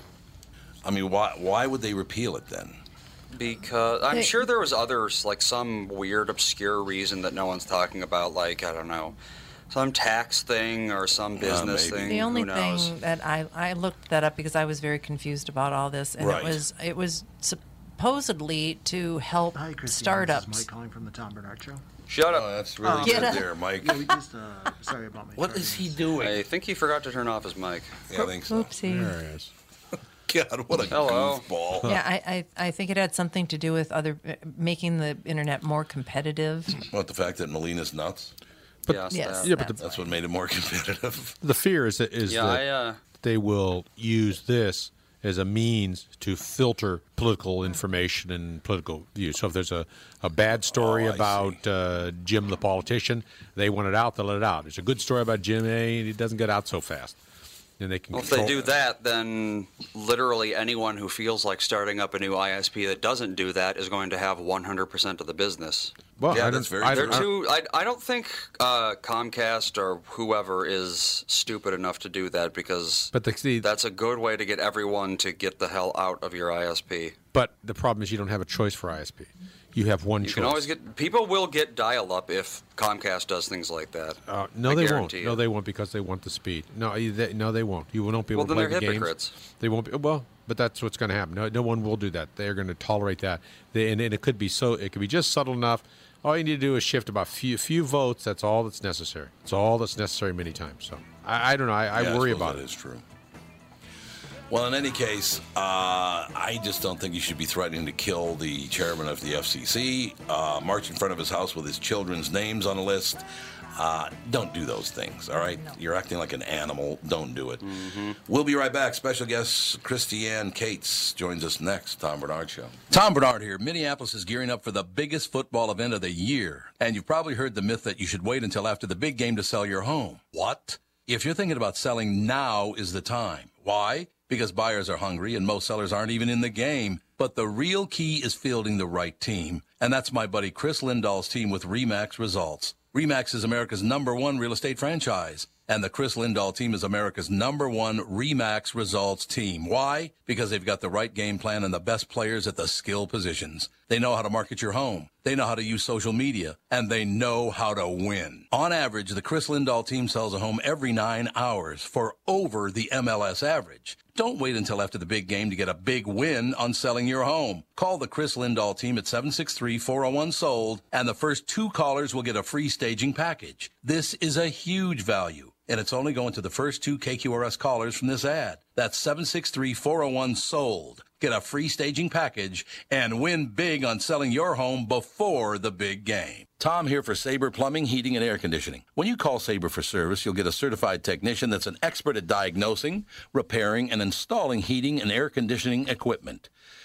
S6: I mean, why why would they repeal it then?
S3: Because I'm sure there was others, like some weird, obscure reason that no one's talking about, like, I don't know, some tax thing or some business
S6: maybe.
S3: thing.
S2: The only
S3: Who knows?
S2: thing that I, I looked that up because I was very confused about all this, and
S6: Right.
S2: it was it was supposedly to help
S4: Hi, Christy. This is
S2: startups.
S4: Mike calling from the Tom Barnard Show.
S3: Shut up.
S6: Oh, that's really
S2: Get
S6: good there, Mike.
S4: Yeah, we just, uh, sorry about my
S6: What
S4: charging.
S6: is he doing?
S3: I think he forgot to turn off his mic.
S6: Yeah, I think so.
S2: Oopsie.
S5: there he is.
S6: God, what a
S3: Hello.
S6: goofball.
S2: Yeah, I, I, I think it had something to do with other uh, making the internet more competitive.
S6: What, the fact that Molina's nuts?
S3: Yes,
S2: Yes.
S3: that.
S5: Yeah, but the,
S6: That's what made it more competitive.
S5: the fear is that is
S3: Yeah,
S5: that
S3: I, uh,
S5: they will use this as a means to filter political information and political views. So if there's a, a bad story
S6: Oh,
S5: about uh, Jim the politician, they want it out, they'll let it out. There's a good story about Jim A, and it doesn't get out so fast. And they can
S3: Well, if they do that, then literally anyone who feels like starting up a new ISP that doesn't do that is going to have 100% of the business.
S5: Well,
S6: Yeah,
S5: I
S6: that's very
S5: I-
S3: They're too. I, I don't think uh, Comcast or whoever is stupid enough to do that because
S5: But the, the,
S3: that's a good way to get everyone to get the hell out of your ISP.
S5: but the problem is you don't have a choice for ISP. You have one
S3: You
S5: choice.
S3: can always get people will get dial up if Comcast does things like that.
S5: Uh, no,
S3: I
S5: they won't.
S3: guarantee you.
S5: No, they won't because they want the speed. No, they, no, they won't. You won't be able
S3: Well,
S5: to
S3: then
S5: play
S3: they're
S5: the
S3: hypocrites.
S5: games. They won't be. Well, but that's what's going to happen. No, no one will do that. They're going to tolerate that. They, and, and it could be so. It could be just subtle enough. All you need to do is shift about few few votes. That's all that's necessary. It's all that's necessary many times. So I, I don't know. I, I worry
S6: suppose
S5: about
S6: that
S5: it.
S6: is true. Well, in any case, uh, I just don't think you should be threatening to kill the chairman of the FCC, uh, march in front of his house with his children's names on a list. Uh, don't do those things, all right? You're acting like an animal. Don't do it. We'll be right back. Special guest Kristiane Cates joins us next. Tom Barnard Show. Tom Barnard here. Minneapolis is gearing up for the biggest football event of the year. And you've probably heard the myth that you should wait until after the big game to sell your home. What? If you're thinking about selling, now is the time. Why? Because buyers are hungry and most sellers aren't even in the game. But the real key is fielding the right team. And that's my buddy Chris Lindahl's team with REMAX Results. REMAX is America's number one real estate franchise. And the Chris Lindahl team is America's number one REMAX results team. Why? Because they've got the right game plan and the best players at the skill positions. They know how to market your home. They know how to use social media and they know how to win. On average, the Chris Lindahl team sells a home every nine hours for over the MLS average. Don't wait until after the big game to get a big win on selling your home. Call the Chris Lindahl team at 763-401-SOLD and the first two callers will get a free staging package. This is a huge value. and it's only going to the first two KQRS callers from this ad. That's 763 401 sold. Get a free staging package and win big on selling your home before the big game. Tom here for Sabre Plumbing, Heating, and Air Conditioning. When you call Sabre for service, you'll get a certified technician that's an expert at diagnosing, repairing, and installing heating and air conditioning equipment.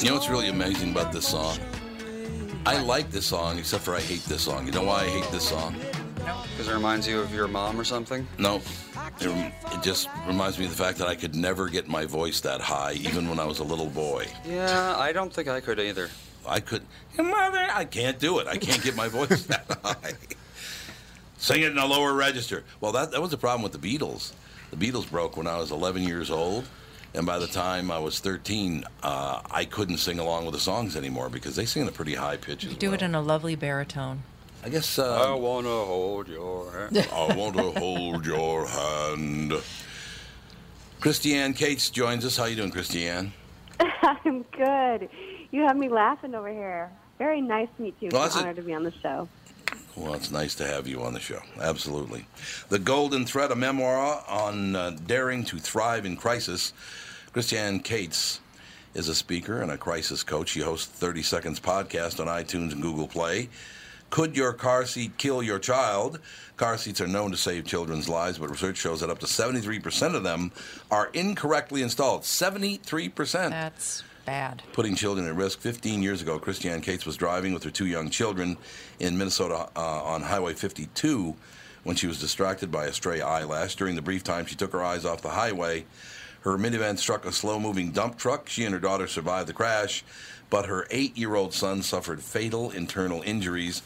S9: You
S6: know what's really amazing about this song? I like this song, except for I hate this song. You know why I hate this song? No.
S3: Because it reminds you of your mom or something?
S6: No, it, it just reminds me of the fact that I could never get my voice that high, even when I was a little boy.
S3: Yeah, I don't think I could either.
S6: I could, mother, I can't do it. I can't get my voice that high. Sing it in a lower register. Well, that, that was the problem with the Beatles. The Beatles broke when I was 11 years old, and by the time I was 13, uh, I couldn't sing along with the songs anymore because they sing in a pretty high pitch as
S2: Do
S6: well.
S2: it in a lovely baritone.
S6: I guess.
S3: I
S6: Uh,
S3: want to hold your hand.
S6: I want to hold your hand. Kristiane Cates joins us. How you doing, Kristiane?
S10: I'm good. You have me laughing over here. Very nice to meet you.
S6: Well,
S10: it's
S6: that's
S10: an
S6: a-
S10: honor to be on the show.
S6: Well, it's nice to have you on the show. Absolutely. The Golden Thread, a memoir on uh, daring to thrive in crisis. Kristiane Cates is a speaker and a crisis coach. She hosts 30 Seconds podcast on iTunes and Google Play. Could your car seat kill your child? Car seats are known to save children's lives, but research shows that up to 73% of them are incorrectly installed. 73%
S2: That's bad.
S6: putting children at risk. 15 years ago, Kristiane Cates was driving with her two young children in Minnesota uh, on Highway 52 when she was distracted by a stray eyelash. During the brief time she took her eyes off the highway, her minivan struck a slow moving dump truck. She and her daughter survived the crash, but her eight year old son suffered fatal internal injuries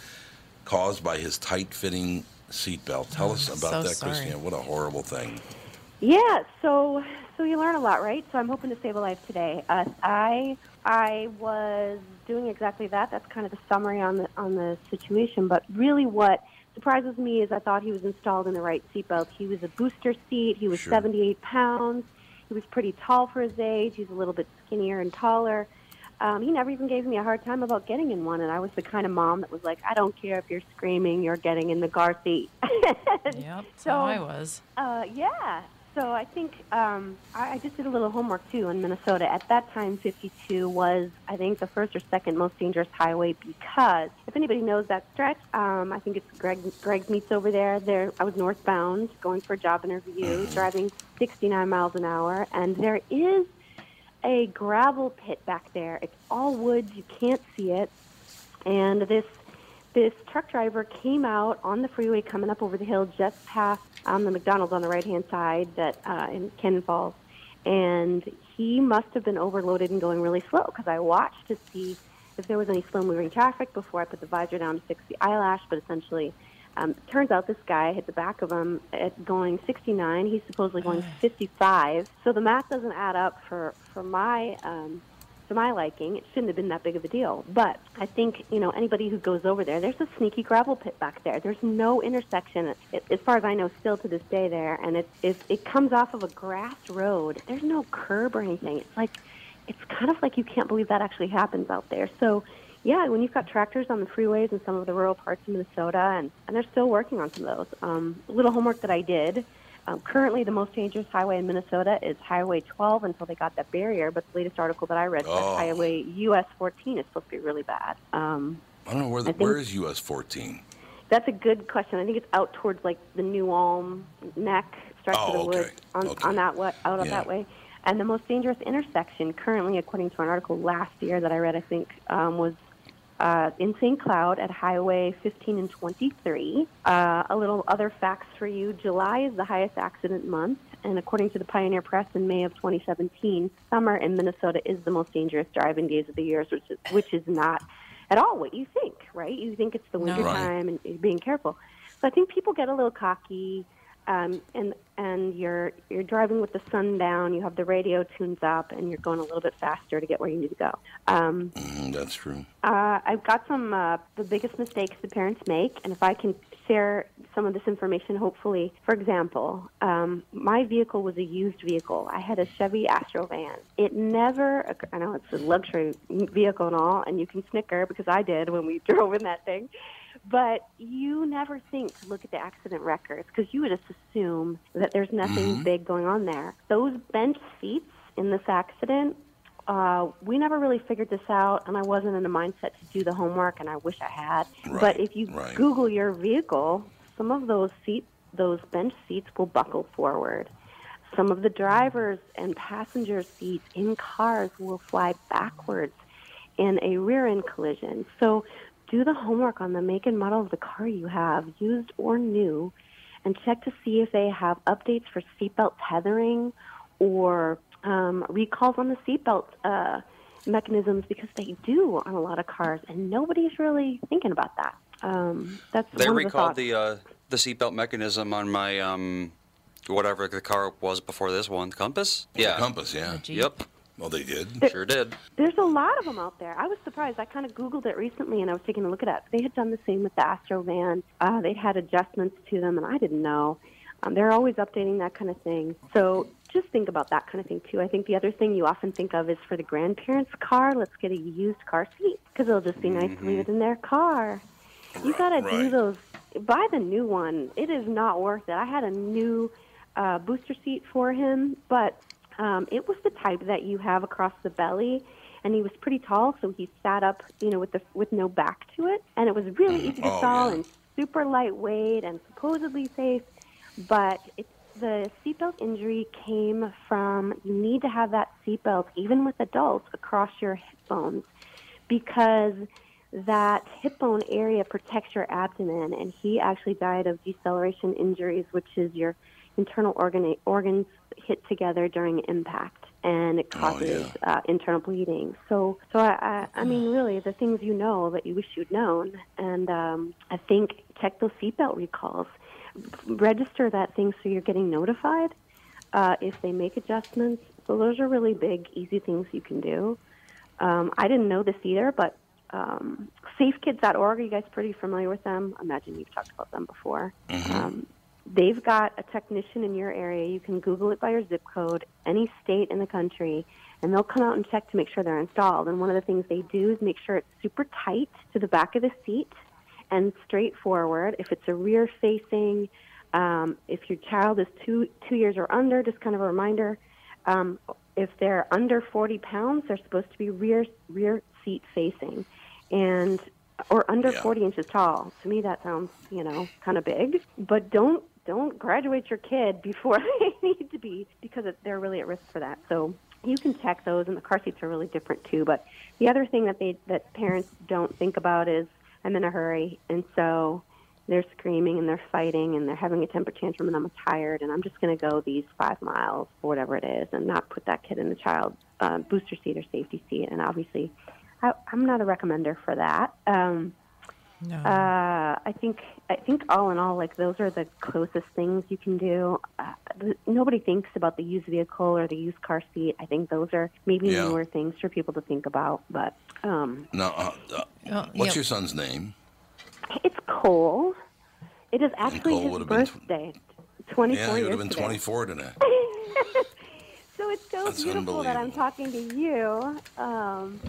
S6: caused by his tight fitting seatbelt. Tell us about
S2: so
S6: that,
S2: sorry.
S6: Kristiane. What a horrible thing.
S10: Yeah, so so you learn a lot, right? So I'm hoping to save a life today. Uh, I I was doing exactly that. That's kind of the summary on the on the situation. But really, what surprises me is I thought he was installed in the right seatbelt. He was a booster seat. He was
S6: Sure.
S10: 78 pounds. He was pretty tall for his age. He's a little bit skinnier and taller. Um, he never even gave me a hard time about getting in one, and I was the kind of mom that was like, "I don't care if you're screaming, you're getting in the car seat."
S2: Yep, that's
S10: So-
S2: I was.
S10: Uh, yeah. So I think um, I, I just did a little homework too in Minnesota. At that time, 52 was, I think, the first or second most dangerous highway because if anybody knows that stretch, um, I think it's Greg. Greg meets over there. There, I was northbound, going for a job interview, driving 69 miles an hour, and there is a gravel pit back there. It's all woods. You can't see it, and this this truck driver came out on the freeway coming up over the hill just past um, the McDonald's on the right hand side that uh, in Cannon Falls, and he must have been overloaded and going really slow because I watched to see if there was any slow moving traffic before I put the visor down to fix the eyelash. But essentially, um, turns out this guy hit the back of him at going 69. He's supposedly going 55. So the math doesn't add up for for my um, to my liking. It shouldn't have been that big of a deal. But I think, you know, anybody who goes over there, there's a sneaky gravel pit back there. There's no intersection, as far as I know, still to this day there. And it, it, it comes off of a grass road. There's no curb or anything. It's like, it's kind of like you can't believe that actually happens out there. So, yeah, when you've got tractors on the freeways in some of the rural parts of Minnesota, and, and they're still working on some of those. Um, little homework that I did. Um, currently, the most dangerous highway in Minnesota is Highway 12 until they got that barrier. But the latest article that I read said
S6: Oh.
S10: Highway US 14 is supposed to be really bad. Um,
S6: I don't know where, the, where is US 14?
S10: that's a good question. I think it's out towards like the New Ulm neck, stretch
S6: Oh,
S10: of the
S6: okay.
S10: woods on,
S6: Okay.
S10: on that way, out of
S6: Yeah.
S10: that way. And the most dangerous intersection currently, according to an article last year that I read, I think um, was uh, in St. Cloud at Highway 15 and 23. Uh, a little other facts for you: July is the highest accident month, and according to the Pioneer Press, in May of 2017, summer in Minnesota is the most dangerous driving days of the year, which is, which is not at all what you think, right? You think it's the
S2: No.
S10: winter
S6: Right.
S10: time and being careful. So I think people get a little cocky, um, and and you're you're driving with the sun down. You have the radio tunes up, and you're going a little bit faster to get where you need to go. Um,
S6: Mm, that's true.
S10: uh, I've got some uh, the biggest mistakes the parents make, and if I can share some of this information, hopefully, for example, um, my vehicle was a used vehicle. I had a Chevy Astro van. It never, I know it's a luxury vehicle and all, and you can snicker because I did when we drove in that thing. But you never think to look at the accident records because you would just assume that there's nothing big going on there. Those bench seats in this accident uh, we never really figured this out, and I wasn't in a mindset to do the homework, and I wish I had.
S6: Right,
S10: but if you
S6: right.
S10: Google your vehicle, some of those seat, those bench seats will buckle forward. Some of the drivers and passenger seats in cars will fly backwards in a rear end collision. So do the homework on the make and model of the car you have, used or new, and check to see if they have updates for seatbelt tethering or um, recalls on the seatbelt uh, mechanisms because they do on a lot of cars, and nobody's really thinking about that. Um, that's
S3: They
S10: one of the
S3: recalled the uh, the seatbelt mechanism on my um, whatever the car was before this one, Compass. Yeah.
S6: Compass, yeah.
S3: Yep.
S6: Well, they did.
S3: Sure did.
S10: There's a lot of them out there. I was surprised. I kind of Googled it recently, and I was taking a look at it. They had done the same with the Astro van. Uh, they had adjustments to them, and I didn't know. Um, they're always updating that kind of thing. So just think about that kind of thing too. I think the other thing you often think of is for the grandparents' car. Let's get a used car seat because it'll just be nice to leave it in their car. You got to do those. Buy the new one. It is not worth it. I had a new uh, booster seat for him, but um, it was the type that you have across the belly, and he was pretty tall, so he sat up, you know, with the with no back to it, and it was really easy to
S6: Oh, yeah.
S10: and super lightweight and supposedly safe. But it's the seatbelt injury came from you need to have that seatbelt even with adults across your hip bones because that hip bone area protects your abdomen and he actually died of deceleration injuries which is your internal organ organs hit together during impact and it
S6: Oh,
S10: causes uh, internal bleeding so so I, I i mean really the things you know that you wish you'd known and um i think check those seatbelt recalls register that thing so you're getting notified uh, if they make adjustments. So those are really big, easy things you can do. Um, I didn't know this either, but um, SafeKids.org, are you guys pretty familiar with them? I imagine you've talked about them before. Um, they've got a technician in your area. You can Google it by your zip code, any state in the country, and they'll come out and check to make sure they're installed. And one of the things they do is make sure it's super tight to the back of the seat and straight forward. If it's a rear facing, um, if your child is two two years or under, just kind of a reminder. Um, if they're under 40 pounds, they're supposed to be rear rear seat facing, and or under
S6: Yeah.
S10: 40 inches tall. To me, that sounds you know kind of big. But don't don't graduate your kid before they need to be because they're really at risk for that. So you can check those, and the car seats are really different too. But the other thing that they that parents don't think about is I'm in a hurry, and so they're screaming and they're fighting and they're having a temper tantrum, and I'm tired, and I'm just going to go these five miles or whatever it is, and not put that kid in the child uh, booster seat or safety seat. And obviously, I, I'm not a recommender for that. Um,
S2: No.
S10: uh, I think I think all in all, like those are the closest things you can do. Uh, th- nobody thinks about the used vehicle or the used car seat. I think those are maybe
S6: Yeah.
S10: newer things for people to think about. But um,
S6: No, uh, uh,
S2: Oh,
S6: what's
S2: yeah.
S6: your son's name?
S10: it's Cole. It is actually
S6: Cole
S10: his
S6: would've tw-
S10: birthday. Twenty-four
S6: Yeah, he would have been
S10: today.
S6: 24 today.
S10: So it's so
S6: That's
S10: beautiful that I'm talking to you. Um,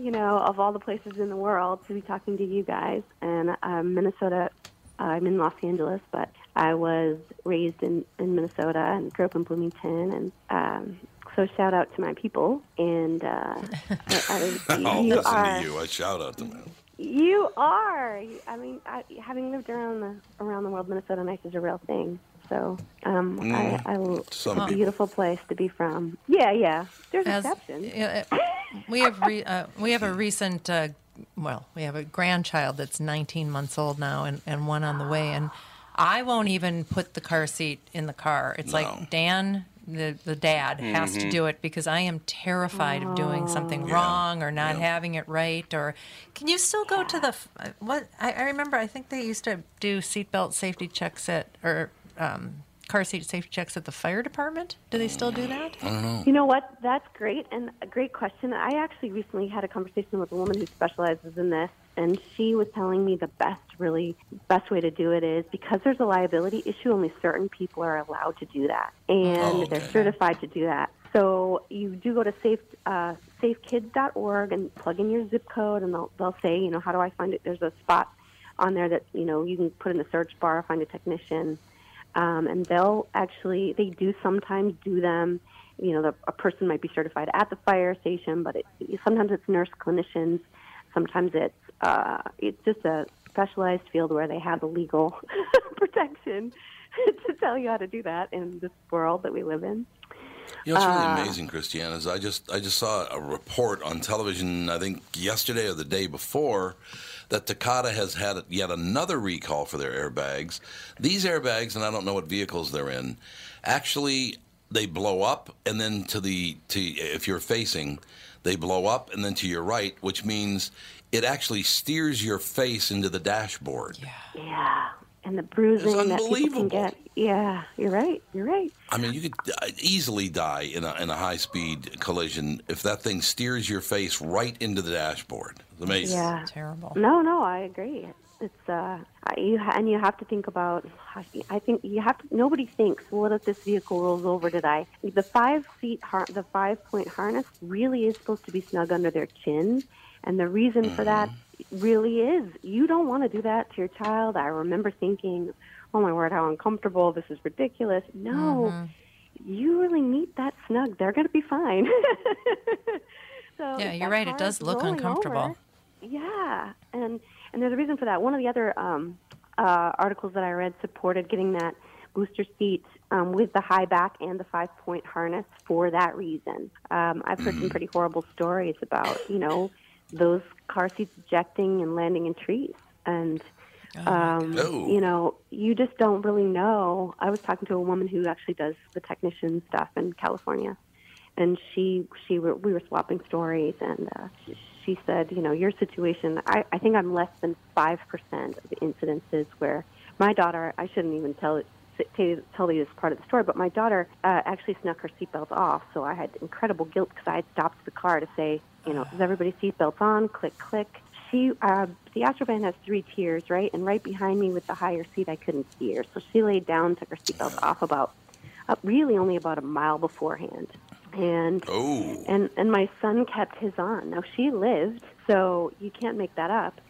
S10: you know, of all the places in the world to be talking to you guys. And um, Minnesota, I'm in Los Angeles, but I was raised in, in Minnesota and grew up in Bloomington. And um, so shout out to my people. And uh, I, I,
S6: Oh,
S10: you
S6: listen
S10: are
S6: to you. A shout out to him.
S10: you are. I mean, I, having lived around the around the world, Minnesota nice is a real thing. So um, I, I,
S6: Mm.
S10: a beautiful place to be from. Yeah, yeah. There's
S2: As-
S10: exceptions.
S2: yeah, uh, we have re, uh, we have a recent uh, well we have a grandchild that's 19 months old now and, and one on the way and I won't even put the car seat in the car. It's
S6: No.
S2: like Dan the, the dad has to
S3: Mhm.
S2: do it because I am terrified of doing something
S3: Yeah.
S2: wrong or not
S3: Yeah.
S2: having it right. Or can you still go to the uh, what? I, I remember. I think they used to do seatbelt safety checks at or um, car seat safety checks at the fire department. Do they still do that?
S6: I don't know.
S10: You know what? That's great and a great question. I actually recently had a conversation with a woman who specializes in this, and she was telling me the best, really best way to do it is because there's a liability issue. Only certain people are allowed to do that, and
S11: Oh,
S10: they're certified to do that. So you do go to safe uh, safekids.org and plug in your zip code, and they'll they'll say, you know, how do I find it? There's a spot on there that you know you can put in the search bar, find a technician, um, and they'll actually they do sometimes do them. You know, the, a person might be certified at the fire station, but it, sometimes it's nurse clinicians. Sometimes it's uh, it's just a specialized field where they have the legal protection to tell you how to do that in this world that we live in.
S6: You know, it's really
S10: Uh,
S6: amazing, Kristiane. Is I just I just saw a report on television. I think yesterday or the day before that Takata has had yet another recall for their airbags. These airbags, and I don't know what vehicles they're in, actually they blow up and then to the to if you're facing, they blow up and then to your right, which means it actually steers your face into the dashboard.
S10: Yeah, and the bruising that people can get. Yeah, you're right. You're right.
S6: I mean, you could uh, easily die in a, in a high speed collision if that thing steers your face right into the dashboard. It's amazing.
S10: Yeah,
S2: terrible.
S10: No, no, I agree. It's uh, you and you have to think about. I think you have to. Nobody thinks, what if this vehicle rolls over? Did I? The five seat, har- the five point harness really is supposed to be snug under their chin, and the reason for that really is you don't want to do that to your child. I remember thinking, oh my word, how uncomfortable! This is ridiculous. No. You really need that snug. They're going to be fine. so
S2: Yeah, you're right, it does look uncomfortable.
S10: over, yeah, and and there's a reason for that. One of the other um, uh, articles that I read supported getting that booster seat um, with the high back and the five point harness for that reason. Um, I've heard some pretty horrible stories about you know those car seats ejecting and landing in trees and. Um,
S6: Oh.
S10: you know, you just don't really know. I was talking to a woman who actually does the technician stuff in California, and she she were, we were swapping stories, and uh, she said, you know, your situation. I, I think I'm less than five percent of the incidences where my daughter. I shouldn't even tell it. Tell you, tell you this part of the story, but my daughter uh, actually snuck her seatbelt off, so I had incredible guilt because I had stopped the car to say, you know, is everybody seatbelts on? Click, click. She, uh, the Astrovan has three tiers, right? And right behind me with the higher seat, I couldn't see her, so she laid down, took her seatbelt off about, uh, really only about a mile beforehand, and
S6: Oh.
S10: and and my son kept his on. Now she lived, so you can't make that up.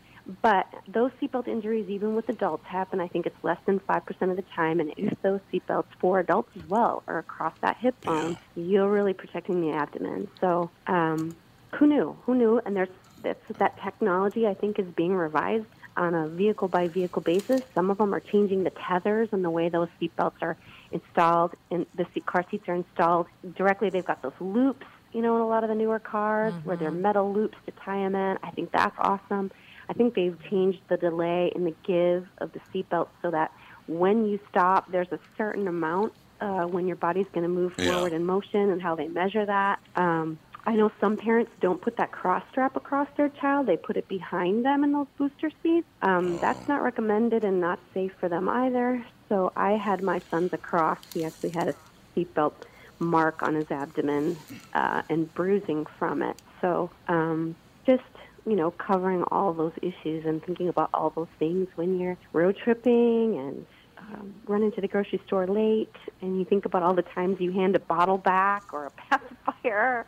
S10: But those seatbelt injuries, even with adults, happen. I think it's less than five percent of the time. And if those seatbelts for adults as well are across that hip bone, you're really protecting the abdomen. So um, who knew? Who knew? And there's that's that technology. I think is being revised on a vehicle by vehicle basis. Some of them are changing the tethers and the way those seatbelts are installed, and the seat car seats are installed directly. They've got those loops, you know, in a lot of the newer cars where they're metal loops to tie them in. I think that's awesome. I think they've changed the delay and the give of the seatbelt so that when you stop, there's a certain amount uh, when your body's going to move
S11: Yeah.
S10: forward in motion and how they measure that. Um, I know some parents don't put that cross strap across their child; they put it behind them in those booster seats. Um, That's not recommended and not safe for them either. So I had my son's across. He actually had a seatbelt mark on his abdomen uh, and bruising from it. So um, just you know covering all those issues and thinking about all those things when you're road tripping and um, run into the grocery store late and you think about all the times you hand a bottle back or a pacifier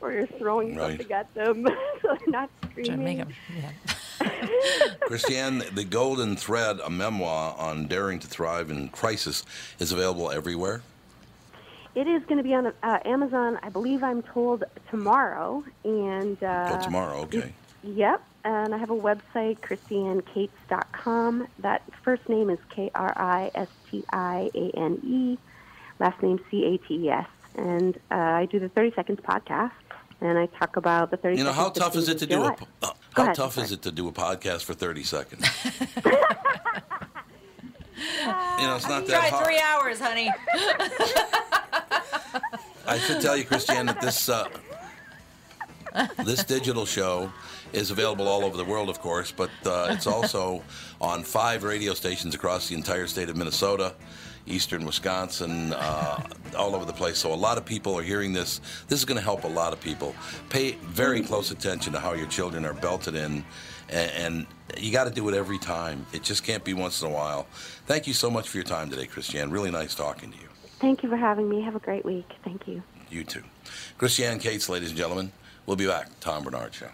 S10: or you're throwing
S6: Right.
S10: something at them so they're not screaming.
S2: make 'em-
S6: Kristiane, the Golden Thread, a memoir on daring to thrive in crisis, is available everywhere.
S10: It is going to be on uh, Amazon, I believe I'm told, tomorrow. And uh,
S6: oh, tomorrow, okay.
S10: Yep, and I have a website, kristianecates.com. That first name is K R I S T I A N E, last name C A T E S. And uh, I do the 30 Seconds podcast, and I talk about the 30
S6: You know, how
S10: seconds
S6: tough is it to do a uh, how
S10: ahead,
S6: tough
S10: sorry.
S6: is it to do a podcast for 30 seconds? you know, it's not that
S2: Try
S6: hard.
S2: three hours, honey.
S6: I should tell you, Kristiane, that this uh, this digital show is available all over the world, of course, but uh, it's also on five radio stations across the entire state of Minnesota, eastern Wisconsin, uh, all over the place. So a lot of people are hearing this. This is going to help a lot of people. Pay very close attention to how your children are belted in, and, and you got to do it every time. It just can't be once in a while. Thank you so much for your time today, Kristiane. Really nice talking to you.
S10: Thank you for having me. Have a great week. Thank you.
S6: You too. Kristiane Cates, ladies and gentlemen. We'll be back. Tom Bernard Show.